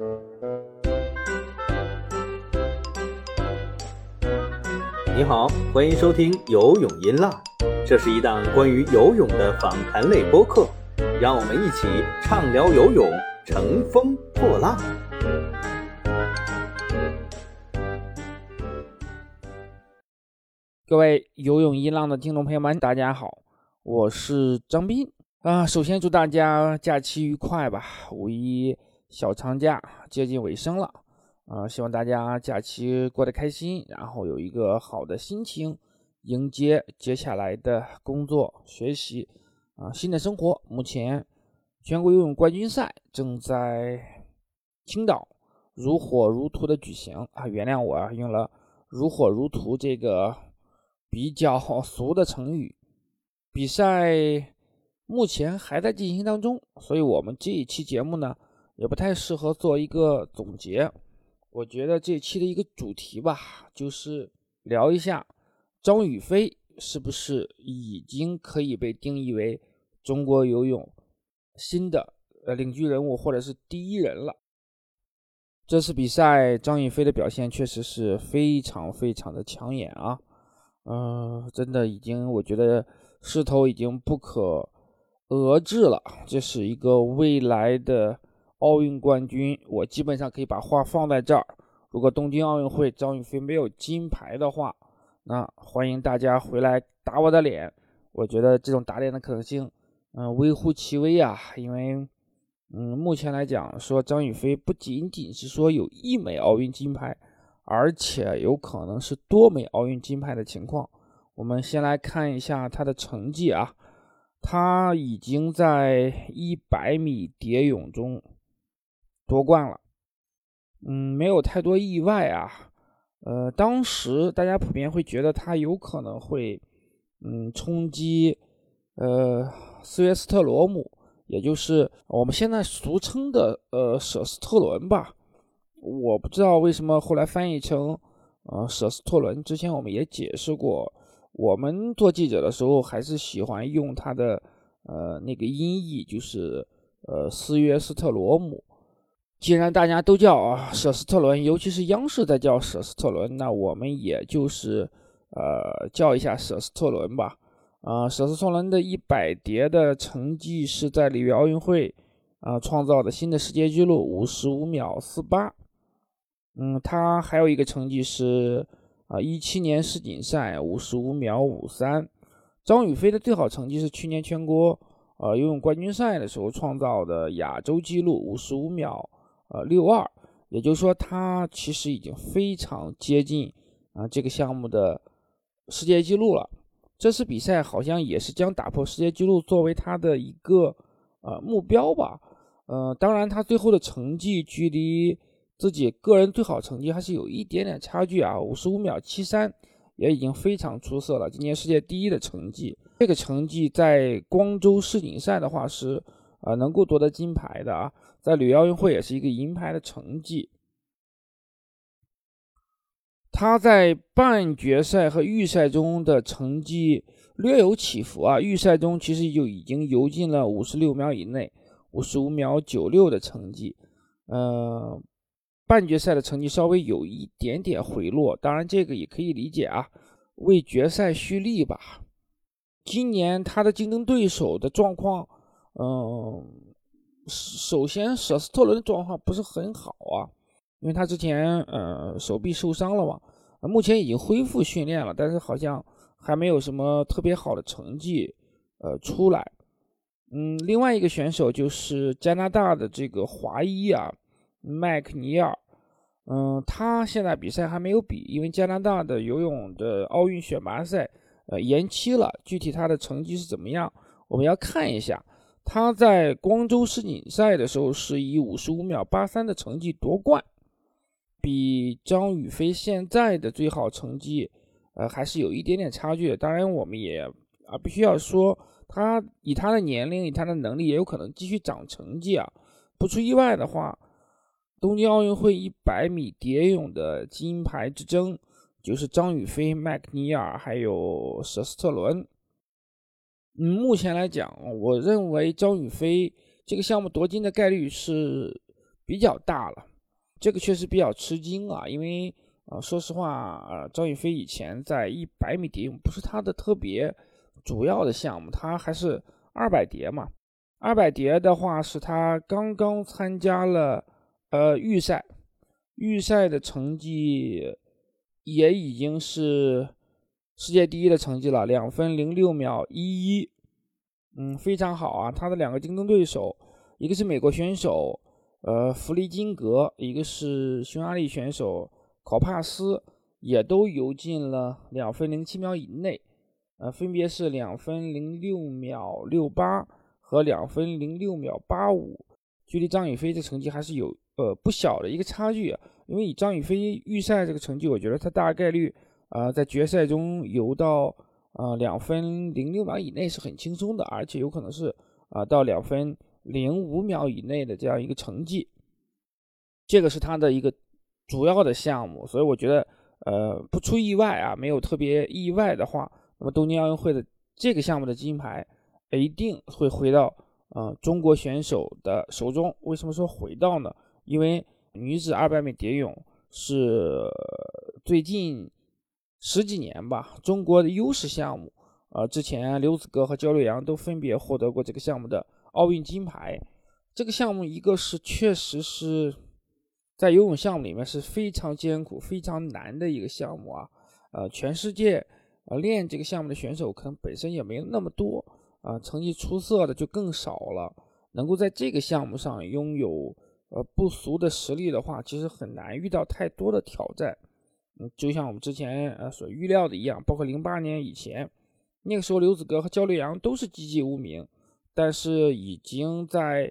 你好，欢迎收听游泳音浪，这是一档关于游泳的访谈类播客，让我们一起畅聊游泳，乘风破浪。各位游泳音浪的听众朋友们，大家好，我是张斌啊。首先祝大家假期愉快吧，五一小长假接近尾声了。啊，希望大家假期过得开心，然后有一个好的心情迎接接下来的工作、学习啊，新的生活。目前全国游泳冠军赛正在青岛如火如荼的举行啊，原谅我啊，用了“如火如荼”这个比较 俗的成语。比赛目前还在进行当中，所以我们这一期节目呢，也不太适合做一个总结。我觉得这期的一个主题吧，就是聊一下张雨霏是不是已经可以被定义为中国游泳新的呃领军人物或者是第一人了。这次比赛张雨霏的表现确实是非常非常的抢眼啊，嗯，真的已经我觉得势头已经不可遏制了，这是一个未来的。奥运冠军，我基本上可以把话放在这儿。如果东京奥运会张雨霏没有金牌的话，那欢迎大家回来打我的脸。我觉得这种打脸的可能性，嗯，微乎其微啊。因为，嗯，目前来讲，说张雨霏不仅仅是说有一枚奥运金牌，而且有可能是多枚奥运金牌的情况。我们先来看一下她的成绩啊，她已经在一百米蝶泳中。夺冠了，嗯，没有太多意外啊。呃，当时大家普遍会觉得他有可能会，嗯，冲击，呃，斯约斯特罗姆，也就是我们现在俗称的呃舍斯特伦吧。我不知道为什么后来翻译成呃舍斯特伦。之前我们也解释过，我们做记者的时候还是喜欢用他的呃那个音译，就是呃斯约斯特罗姆。既然大家都叫啊舍斯特伦，尤其是央视在叫舍斯特伦，那我们也就是呃叫一下舍斯特伦吧。啊，舍斯特伦的一百蝶的成绩是在里约奥运会啊创造的新的世界纪录，五十五秒四八。嗯，他还有一个成绩是啊一七年世锦赛五十五秒五三。张雨霏的最好成绩是去年全国呃游泳冠军赛的时候创造的亚洲纪录五十五秒。呃，六二，也就是说，他其实已经非常接近啊这个项目的世界纪录了。这次比赛好像也是将打破世界纪录作为他的一个呃目标吧。呃，当然，他最后的成绩距离自己个人最好成绩还是有一点点差距啊，五十五秒七三也已经非常出色了，今年世界第一的成绩。这个成绩在光州世锦赛的话是。啊，能够夺得金牌的啊，在里约奥运会也是一个银牌的成绩。他在半决赛和预赛中的成绩略有起伏啊，预赛中其实就已经游进了五十六秒以内，五十五秒九六的成绩。呃，半决赛的成绩稍微有一点点回落，当然这个也可以理解啊，为决赛蓄力吧。今年他的竞争对手的状况。嗯，首先舍斯特伦的状况不是很好啊，因为他之前呃手臂受伤了嘛，目前已经恢复训练了，但是好像还没有什么特别好的成绩呃出来。嗯，另外一个选手就是加拿大的这个华裔啊，麦克尼尔，嗯，他现在比赛还没有比，因为加拿大的游泳的奥运选拔赛呃延期了，具体他的成绩是怎么样，我们要看一下。他在光州世锦赛的时候是以五十五秒八三的成绩夺冠，比张雨霏现在的最好成绩，呃，还是有一点点差距。当然，我们也啊必须要说，他以他的年龄，以他的能力，也有可能继续涨成绩啊。不出意外的话，东京奥运会一百米蝶泳的金牌之争，就是张雨霏、麦克尼尔还有舍斯特伦。嗯，目前来讲，我认为张雨霏这个项目夺金的概率是比较大了。这个确实比较吃惊啊，因为啊，说实话，呃，张雨霏以前在一百米蝶泳不是她的特别主要的项目，她还是二百蝶嘛。二百蝶的话，是她刚刚参加了呃预赛，预赛的成绩也已经是世界第一的成绩了，两分零六秒一一，嗯，非常好啊。他的两个竞争对手，一个是美国选手。呃，弗利金格，一个是匈牙利选手考帕斯，也都游进了两分零七秒以内，呃，分别是两分零六秒六八和两分零六秒八五，距离张雨霏这成绩还是有呃不小的一个差距啊。因为以张雨霏预赛这个成绩，我觉得她大概率啊在决赛中游到啊两分零六秒以内是很轻松的，而且有可能是啊到两分。零五秒以内的这样一个成绩，这个是他的一个主要的项目，所以我觉得，呃，不出意外啊，没有特别意外的话，那么东京奥运会的这个项目的金牌一定会回到啊中国选手的手中。为什么说回到呢？因为女子二百米蝶泳是最近十几年吧中国的优势项目呃，之前刘子歌和焦刘洋都分别获得过这个项目的。奥运金牌这个项目，一个是确实是在游泳项目里面是非常艰苦、非常难的一个项目啊。呃，全世界呃练这个项目的选手可能本身也没那么多啊，成绩出色的就更少了。能够在这个项目上拥有呃不俗的实力的话，其实很难遇到太多的挑战。就像我们之前呃所预料的一样，包括零八年以前，那个时候刘子歌和焦刘洋都是籍籍无名。但是已经在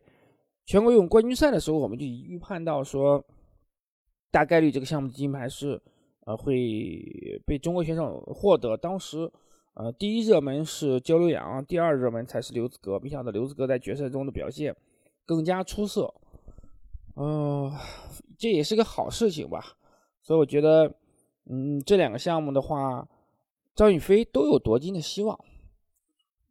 全国游泳冠军赛的时候，我们就预判到说，大概率这个项目的金牌是呃会被中国选手获得。当时呃第一热门是焦刘洋，第二热门才是刘子歌。没想到刘子歌在决赛中的表现更加出色，嗯，这也是个好事情吧。所以我觉得，嗯，这两个项目的话，张雨霏都有夺金的希望。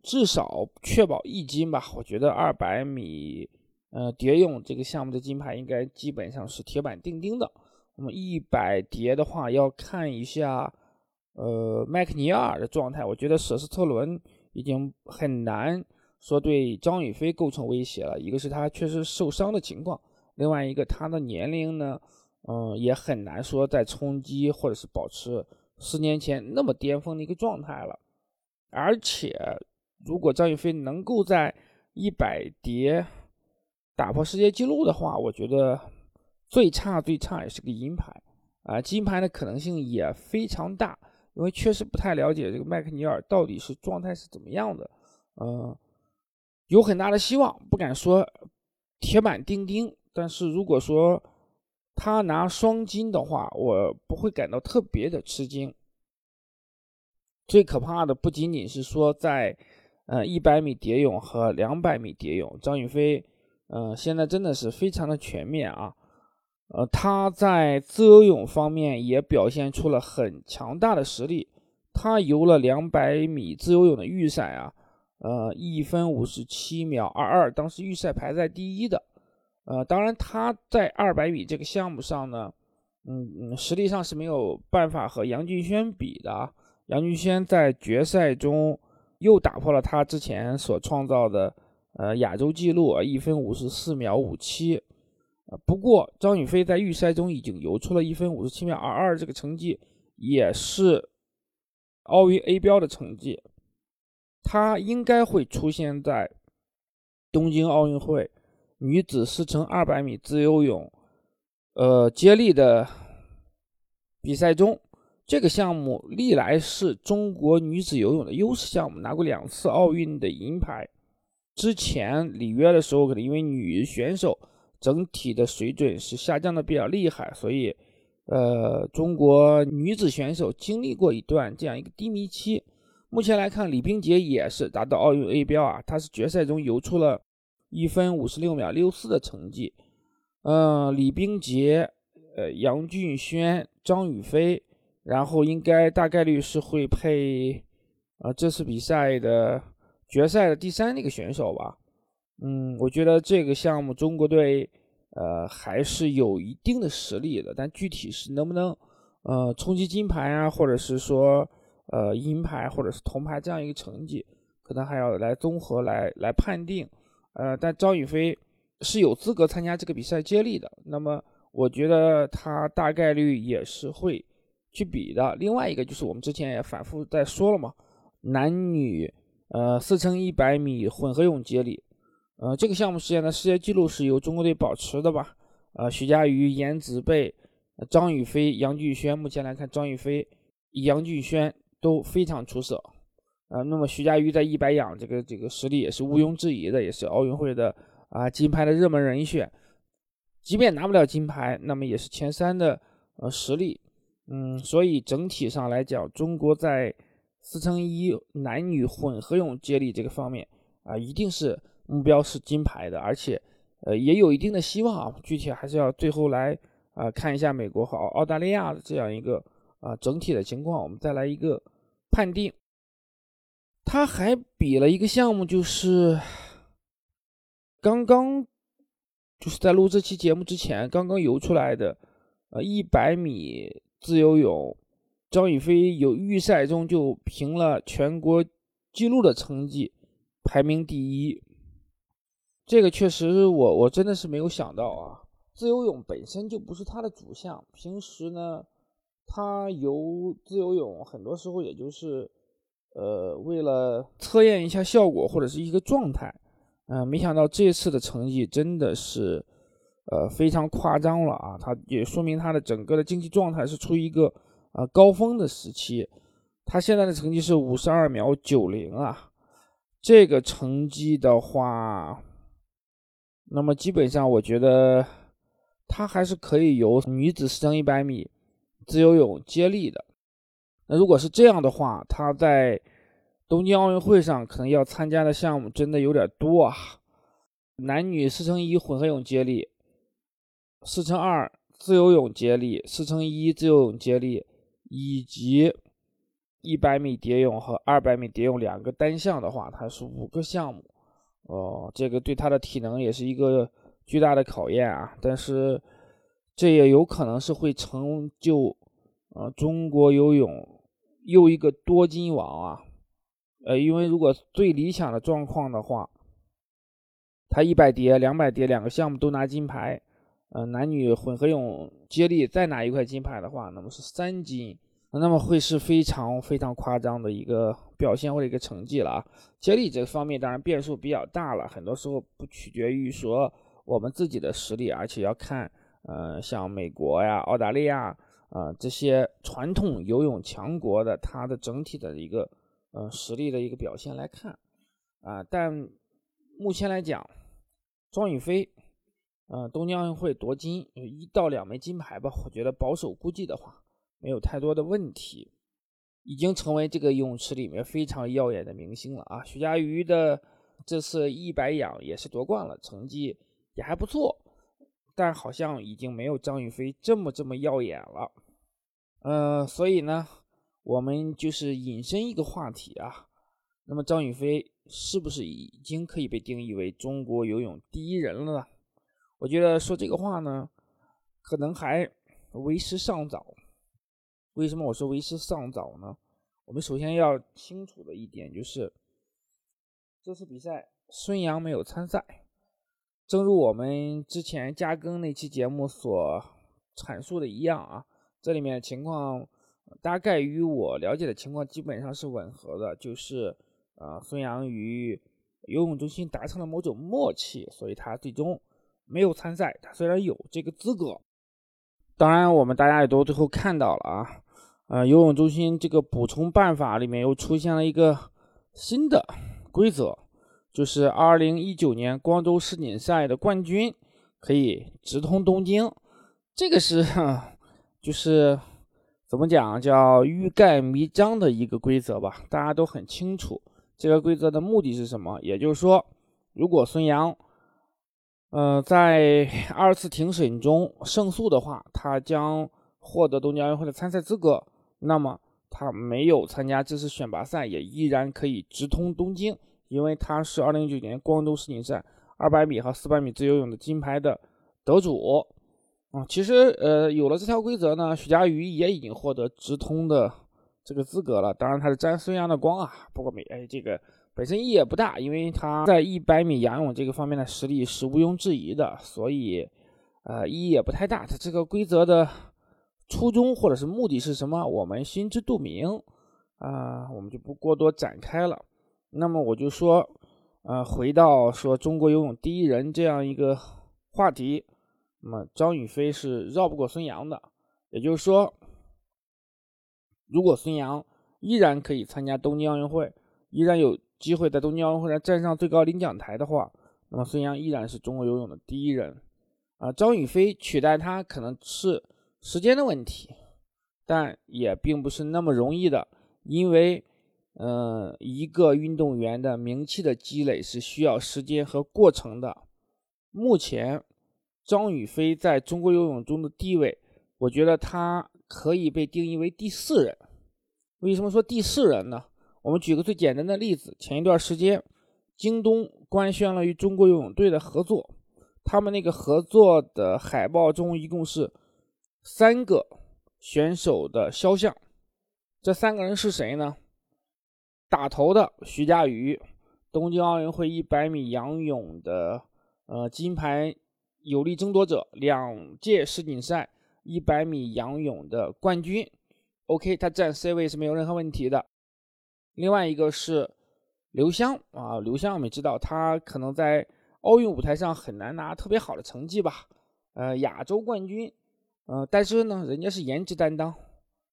至少确保一金吧，我觉得二百米，呃，蝶泳这个项目的金牌应该基本上是铁板钉钉的。那么一百蝶的话，要看一下，呃，麦克尼尔的状态。我觉得舍斯特伦已经很难说对张雨霏构成威胁了。一个是他确实受伤的情况，另外一个他的年龄呢，嗯，也很难说再冲击或者是保持十年前那么巅峰的一个状态了，而且。如果张雨霏能够在一百蝶打破世界纪录的话，我觉得最差最差也是个银牌啊，金牌的可能性也非常大，因为确实不太了解这个麦克尼尔到底是状态是怎么样的，嗯，有很大的希望，不敢说铁板钉钉，但是如果说他拿双金的话，我不会感到特别的吃惊。最可怕的不仅仅是说在呃，一百米蝶泳和两百米蝶泳，张雨霏，呃，现在真的是非常的全面啊。呃，她在自由泳方面也表现出了很强大的实力。她游了两百米自由泳的预赛啊，呃，一分五十七秒二二，当时预赛排在第一的。呃，当然他在二百米这个项目上呢，嗯嗯，实力上是没有办法和杨俊轩比的。杨俊轩在决赛中。又打破了他之前所创造的呃亚洲纪录啊，一分五十四秒五七。不过张雨霏在预赛中已经游出了一分五十七秒二二，这个成绩也是奥运 A 标的成绩。他应该会出现在东京奥运会女子四乘二百米自由泳呃接力的比赛中。这个项目历来是中国女子游泳的优势项目，拿过两次奥运的银牌。之前里约的时候，可能因为女选手整体的水准是下降的比较厉害，所以，呃，中国女子选手经历过一段这样一个低迷期。目前来看，李冰洁也是达到奥运 A 标啊，她是决赛中游出了一分五十六秒六四的成绩。嗯，李冰洁、呃，杨俊轩、张雨霏。然后应该大概率是会配，啊，这次比赛的决赛的第三那个选手吧。嗯，我觉得这个项目中国队，呃，还是有一定的实力的。但具体是能不能呃冲击金牌啊，或者是说呃银牌或者是铜牌这样一个成绩，可能还要来综合来来判定。呃，但张雨霏是有资格参加这个比赛接力的。那么我觉得她大概率也是会去比的。另外一个就是我们之前也反复在说了嘛，男女。呃，四乘一百米混合泳接力，呃，这个项目实现的世界纪录是由中国队保持的吧？呃，徐嘉余、颜子贝、张雨霏、杨俊轩，目前来看，张雨霏、杨俊轩都非常出色。啊，那么徐嘉余在一百仰这个这个实力也是毋庸置疑的，也是奥运会的啊金牌的热门人选。即便拿不了金牌，那么也是前三的呃实力。嗯，所以整体上来讲，中国在四乘一男女混合泳接力这个方面啊，一定是目标是金牌的，而且呃也有一定的希望啊。具体还是要最后来啊看一下美国和澳澳大利亚的这样一个啊整体的情况，我们再来一个判定。他还比了一个项目，就是刚刚就是在录这期节目之前刚刚游出来的呃一百米自由泳。张雨霏有预赛中就评了全国纪录的成绩，排名第一。这个确实我我真的是没有想到啊！自由泳本身就不是他的主项，平时呢，他游自由泳很多时候也就是，呃，为了测验一下效果或者是一个状态。嗯，没想到这次的成绩真的是，呃，非常夸张了啊！他也说明他的整个的竞技状态是处于一个。啊，高峰的时期，他现在的成绩是五十二秒九零啊，这个成绩的话，那么基本上我觉得他还是可以由女子四乘一百米自由泳接力的。那如果是这样的话，他在东京奥运会上可能要参加的项目真的有点多啊，男女四乘一混合泳接力，四乘二自由泳接力，四乘一自由泳接力。以及一百米蝶泳和二百米蝶泳两个单项的话，它是五个项目，哦，这个对他的体能也是一个巨大的考验啊。但是这也有可能是会成就啊中国游泳又一个多金王啊。呃，因为如果最理想的状况的话，他一百蝶、两百蝶两个项目都拿金牌。呃，男女混合泳接力再拿一块金牌的话，那么是三金，那么会是非常非常夸张的一个表现或者一个成绩了啊。接力这个方面当然变数比较大了，很多时候不取决于说我们自己的实力，而且要看呃像美国呀、澳大利亚啊这些传统游泳强国的它的整体的一个呃实力的一个表现来看啊。但目前来讲，庄雨霏。嗯，东京奥运会夺金一到两枚金牌吧，我觉得保守估计的话，没有太多的问题，已经成为这个泳池里面非常耀眼的明星了啊！徐嘉余的这次一百仰也是夺冠了，成绩也还不错，但好像已经没有张雨霏这么这么耀眼了。呃，所以呢，我们就是引申一个话题啊，那么张雨霏是不是已经可以被定义为中国游泳第一人了呢？我觉得说这个话呢，可能还为时尚早。为什么我说为时尚早呢？我们首先要清楚的一点就是，这次比赛孙杨没有参赛。正如我们之前加更那期节目所阐述的一样啊，这里面情况大概与我了解的情况基本上是吻合的，就是呃，孙杨与游泳中心达成了某种默契，所以他最终。没有参赛，他虽然有这个资格，当然我们大家也都最后看到了啊，呃，游泳中心这个补充办法里面又出现了一个新的规则，就是2019年光州世锦赛的冠军可以直通东京，这个是就是怎么讲叫欲盖弥彰的一个规则吧，大家都很清楚这个规则的目的是什么，也就是说，如果孙杨。呃，在二次庭审中胜诉的话，他将获得东京奥运会的参赛资格。那么他没有参加这次选拔赛，也依然可以直通东京，因为他是2019年光州世锦赛200米和400米自由泳的金牌的得主。啊，其实呃，有了这条规则呢，徐嘉余也已经获得直通的这个资格了。当然他是沾孙杨的光啊，不过没哎这个本身意义也不大，因为他在一百米仰泳这个方面的实力是毋庸置疑的，所以呃意义也不太大。他这个规则的初衷或者是目的是什么，我们心知肚明啊，我们就不过多展开了。那么我就说，呃，回到说中国游泳第一人这样一个话题。那么张雨霏是绕不过孙杨的，也就是说，如果孙杨依然可以参加东京奥运会，依然有机会在东京奥运会上站上最高领奖台的话，那么孙杨依然是中国游泳的第一人。啊，张雨霏取代他可能是时间的问题，但也并不是那么容易的，因为，嗯，一个运动员的名气的积累是需要时间和过程的。目前。张雨霏在中国游泳中的地位，我觉得她可以被定义为第四人。为什么说第四人呢？我们举个最简单的例子：前一段时间，京东官宣了与中国游泳队的合作，他们那个合作的海报中一共是三个选手的肖像。这三个人是谁呢？打头的徐嘉余，东京奥运会一百米仰泳的呃金牌。有力争夺者，两届世锦赛一百米仰泳的冠军。OK，他占 C 位是没有任何问题的。另外一个是刘湘啊，刘湘我们知道他可能在奥运舞台上很难拿特别好的成绩吧，呃，亚洲冠军，呃，但是呢，人家是颜值担当，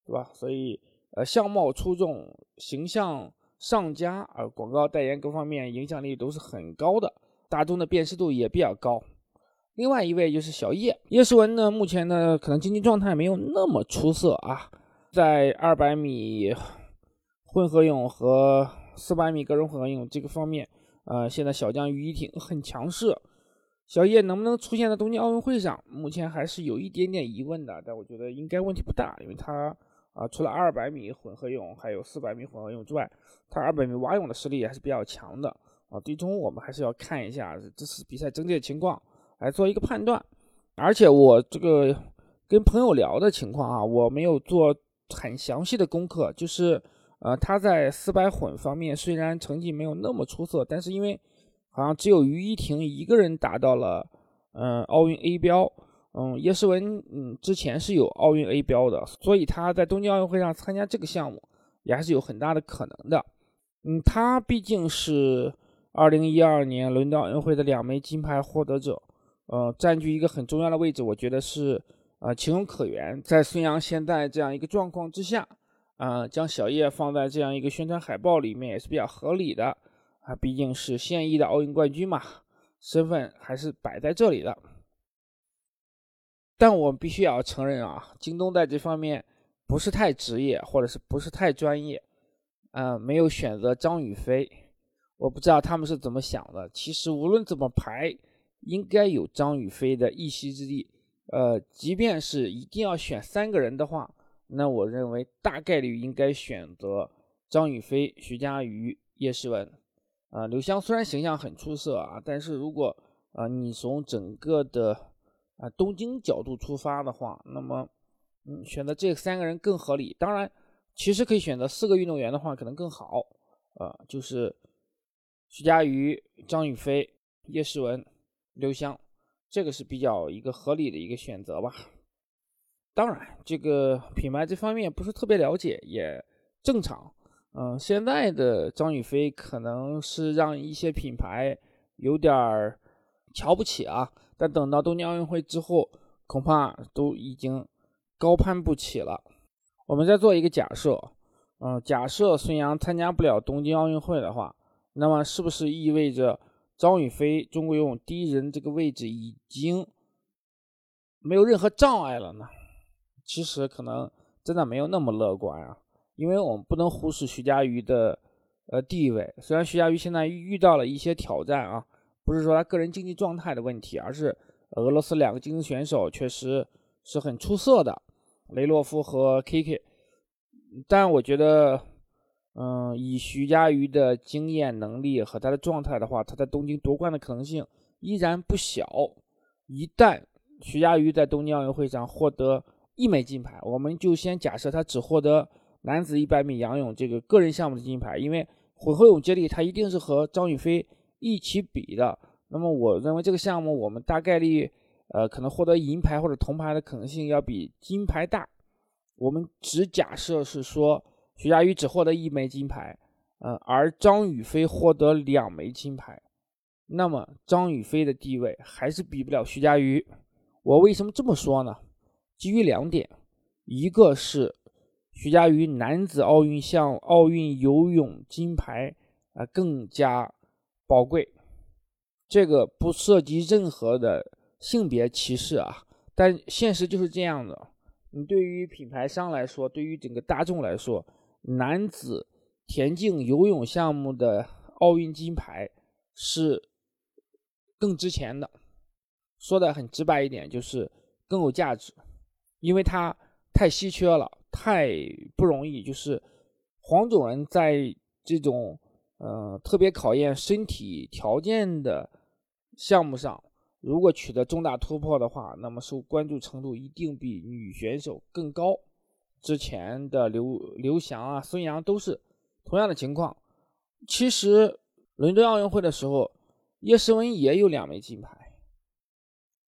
对吧？所以呃，相貌出众，形象上佳，啊，广告代言各方面影响力都是很高的，大众的辨识度也比较高。另外一位就是小叶叶诗文呢，目前呢可能经济状态没有那么出色啊，在二百米混合泳和四百米个人混合泳这个方面，呃，现在小将于一婷很强势，小叶能不能出现在东京奥运会上，目前还是有一点点疑问的，但我觉得应该问题不大，因为他啊，除了二百米混合泳还有四百米混合泳之外，他二百米蛙泳的实力还是比较强的啊，最终我们还是要看一下这次比赛整体的情况。来做一个判断，而且我这个跟朋友聊的情况啊，我没有做很详细的功课，就是呃他在四百混方面虽然成绩没有那么出色，但是因为好像只有于一婷一个人达到了嗯奥运 A 标，嗯叶诗文嗯之前是有奥运 A 标的，所以他在东京奥运会上参加这个项目也还是有很大的可能的，嗯他毕竟是二零一二年伦敦奥运会的两枚金牌获得者。呃，占据一个很重要的位置，我觉得是呃情有可原。在孙杨现在这样一个状况之下，啊，将小叶放在这样一个宣传海报里面也是比较合理的啊，毕竟是现役的奥运冠军嘛，身份还是摆在这里的。但我必须要承认啊，京东在这方面不是太职业，或者是不是太专业，啊，没有选择张雨霏，我不知道他们是怎么想的。其实无论怎么排。应该有张雨霏的一席之地，呃，即便是一定要选三个人的话，那我认为大概率应该选择张雨霏、徐嘉余、叶诗文。啊，刘湘虽然形象很出色啊，但是如果啊你从整个的啊东京角度出发的话，那么嗯选择这三个人更合理。当然，其实可以选择四个运动员的话可能更好，啊，就是徐嘉余、张雨霏、叶诗文。刘湘，这个是比较一个合理的一个选择吧。当然，这个品牌这方面不是特别了解，也正常。嗯，现在的张雨霏可能是让一些品牌有点儿瞧不起啊，但等到东京奥运会之后，恐怕都已经高攀不起了。我们再做一个假设，嗯，假设孙杨参加不了东京奥运会的话，那么是不是意味着？张雨霏，中国游泳第一人这个位置已经没有任何障碍了呢。其实可能真的没有那么乐观啊，因为我们不能忽视徐嘉余的呃地位。虽然徐嘉余现在遇到了一些挑战啊，不是说他个人竞技状态的问题，而是俄罗斯两个精英选手确实是很出色的，雷洛夫和 K.K。但我觉得。嗯，以徐嘉余的经验能力和他的状态的话，他在东京夺冠的可能性依然不小。一旦徐嘉余在东京奥运会上获得一枚金牌，我们就先假设他只获得男子一百米仰泳这个个人项目的金牌，因为混合泳接力他一定是和张雨霏一起比的。那么我认为这个项目我们大概率呃可能获得银牌或者铜牌的可能性要比金牌大。我们只假设是说徐嘉余只获得一枚金牌，呃，而张雨霏获得两枚金牌。那么张雨霏的地位还是比不了徐嘉余。我为什么这么说呢？基于两点，一个是徐嘉余男子奥运项奥运游泳金牌啊更加宝贵，这个不涉及任何的性别歧视啊，但现实就是这样的。你对于品牌商来说，对于整个大众来说，男子田径游泳项目的奥运金牌是。更值钱的，说的很直白一点，就是更有价值，因为它太稀缺了，太不容易。就是黄种人在这种呃特别考验身体条件的项目上，如果取得重大突破的话，那么受关注程度一定比女选手更高。之前的刘刘翔啊、孙杨都是同样的情况。其实伦敦奥运会的时候。叶诗文也有两枚金牌，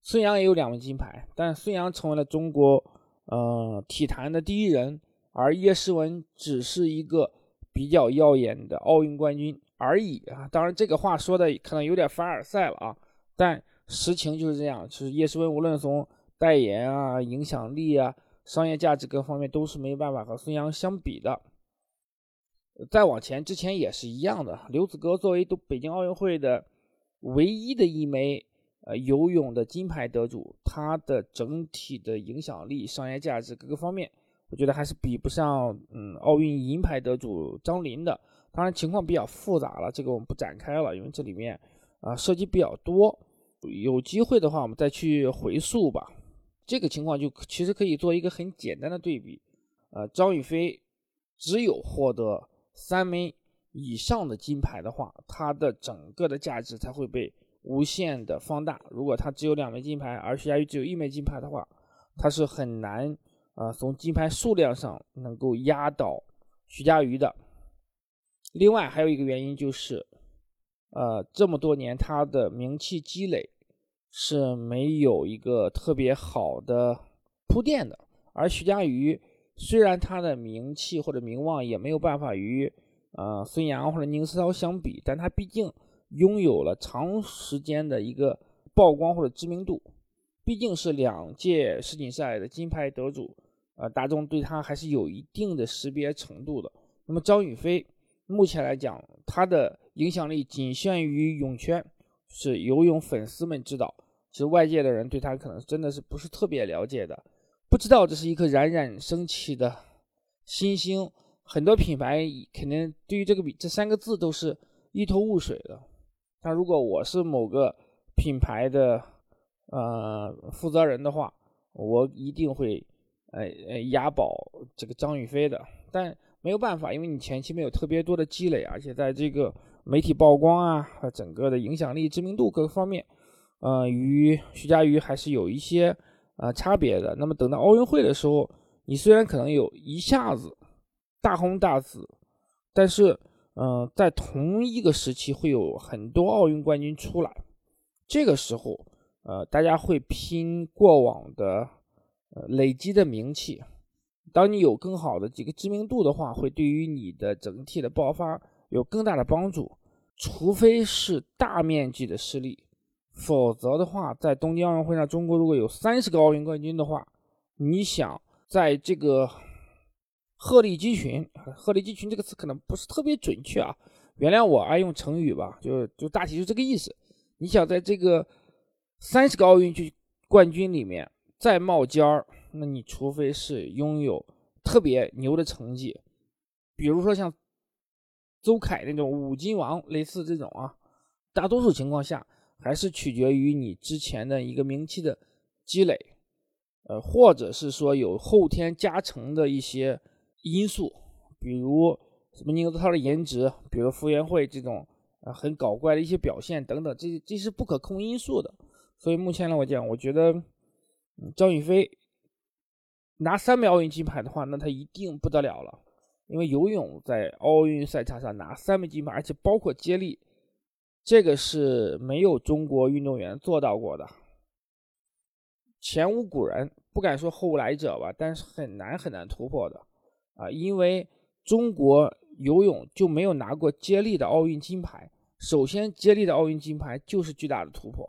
孙杨也有两枚金牌，但孙杨成为了中国呃体坛的第一人，而叶诗文只是一个比较耀眼的奥运冠军而已啊！当然，这个话说的可能有点凡尔赛了啊，但实情就是这样。就是叶诗文无论从代言啊、影响力啊、商业价值各方面，都是没办法和孙杨相比的。再往前之前也是一样的，刘子歌作为都北京奥运会的。唯一的一枚呃游泳的金牌得主，他的整体的影响力、商业价值各个方面，我觉得还是比不上嗯奥运银牌得主张琳的。当然情况比较复杂了，这个我们不展开了，因为这里面啊涉及比较多。有机会的话，我们再去回溯吧。这个情况就其实可以做一个很简单的对比。呃，张雨霏只有获得三枚。以上的金牌的话，它的整个的价值才会被无限的放大。如果她只有两枚金牌，而徐嘉余只有一枚金牌的话，她是很难啊从金牌数量上能够压倒徐嘉余的。另外还有一个原因就是，呃，这么多年他的名气积累是没有一个特别好的铺垫的，而徐嘉余虽然他的名气或者名望也没有办法与。呃，孙杨或者宁思涛相比，但他毕竟拥有了长时间的一个曝光或者知名度，毕竟是两届世锦赛的金牌得主，呃，大众对他还是有一定的识别程度的。那么张雨霏目前来讲，她的影响力仅限于泳圈，是游泳粉丝们知道，其实外界的人对她可能真的是不是特别了解的，不知道这是一颗冉冉升起的新星。很多品牌肯定对于这个比这三个字都是一头雾水的。但如果我是某个品牌的呃负责人的话，我一定会呃呃押宝这个张雨霏的。但没有办法，因为你前期没有特别多的积累，而且在这个媒体曝光啊和整个的影响力、知名度各个方面，呃，与徐嘉余还是有一些呃差别的。那么等到奥运会的时候，你虽然可能有一下子。大红大紫，但是，嗯，在同一个时期会有很多奥运冠军出来，这个时候，呃，大家会拼过往的，累积的名气。当你有更好的几个知名度的话，会对于你的整体的爆发有更大的帮助。除非是大面积的失利，否则的话，在东京奥运会上，中国如果有三十个奥运冠军的话，你想在这个。鹤立鸡群，鹤立鸡群这个词可能不是特别准确啊，原谅我爱用成语吧，就就大体就这个意思。你想在这个三十个奥运冠军里面再冒尖儿，那你除非是拥有特别牛的成绩，比如说像周凯那种五金王，类似这种啊，大多数情况下还是取决于你之前的一个名气的积累，呃，或者是说有后天加成的一些。因素，比如什么宁泽涛的颜值，比如傅园慧这种啊很搞怪的一些表现等等，这这是不可控因素的。所以目前来讲，我觉得张雨霏拿三枚奥运金牌的话，那她一定不得了了。因为游泳在奥运赛场上拿三枚金牌，而且包括接力，这个是没有中国运动员做到过的，前无古人，不敢说后无来者吧，但是很难很难突破的啊！因为中国游泳就没有拿过接力的奥运金牌，首先接力的奥运金牌就是巨大的突破，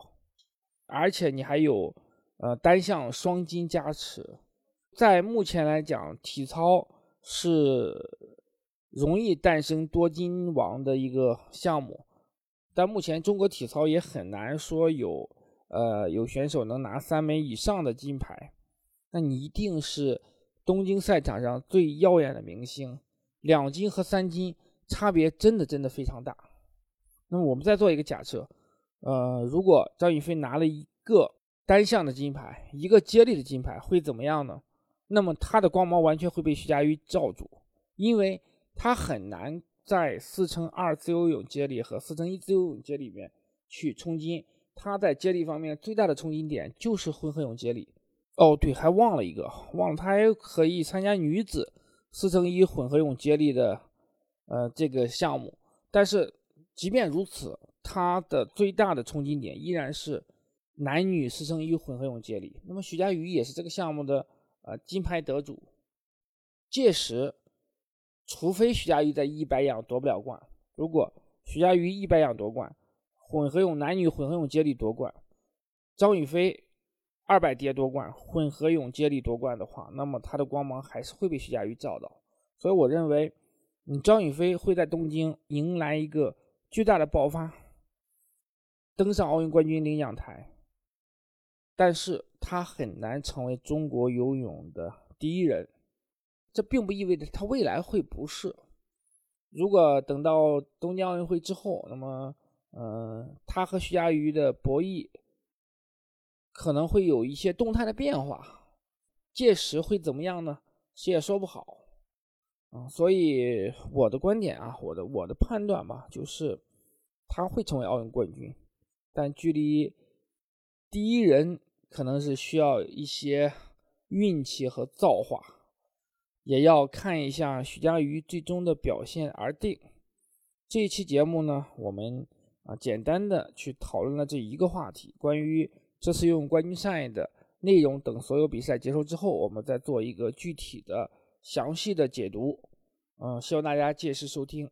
而且你还有呃单项双金加持，在目前来讲，体操。是容易诞生多金王的一个项目，但目前中国体操也很难说有呃有选手能拿三枚以上的金牌。那你一定是东京赛场上最耀眼的明星，两金和三金差别真的真的非常大。那么我们再做一个假设，呃，如果张雨霏拿了一个单项的金牌，一个接力的金牌，会怎么样呢？那么他的光芒完全会被徐嘉余罩住，因为他很难在四乘二自由泳接力和四乘一自由泳接力里面去冲金。他在接力方面最大的冲金点就是混合泳接力。哦，对，还忘了一个，忘了他还可以参加女子四乘一混合泳接力的呃这个项目。但是即便如此，他的最大的冲金点依然是男女四乘一混合泳接力。那么徐嘉余也是这个项目的。呃，金牌得主，届时，除非徐嘉余在一百仰夺不了冠，如果徐嘉余一百仰夺冠，混合泳男女混合泳接力夺冠，张雨霏二百蝶夺冠，混合泳接力夺冠的话，那么他的光芒还是会被徐嘉余照到。所以我认为，你张雨霏会在东京迎来一个巨大的爆发，登上奥运冠军领奖台。但是他很难成为中国游泳的第一人，这并不意味着他未来会不是。如果等到东京奥运会之后，那么，嗯，他和徐嘉余的博弈可能会有一些动态的变化，届时会怎么样呢？谁也说不好。啊，所以我的观点啊，我的我的判断吧，就是他会成为奥运冠军，但距离第一人。可能是需要一些运气和造化，也要看一下徐嘉余最终的表现而定。这一期节目呢，我们啊简单的去讨论了这一个话题，关于这次游泳冠军赛的内容等所有比赛结束之后，我们再做一个具体的详细的解读。嗯，希望大家届时收听，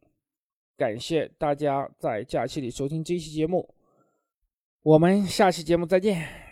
感谢大家在假期里收听这一期节目，我们下期节目再见。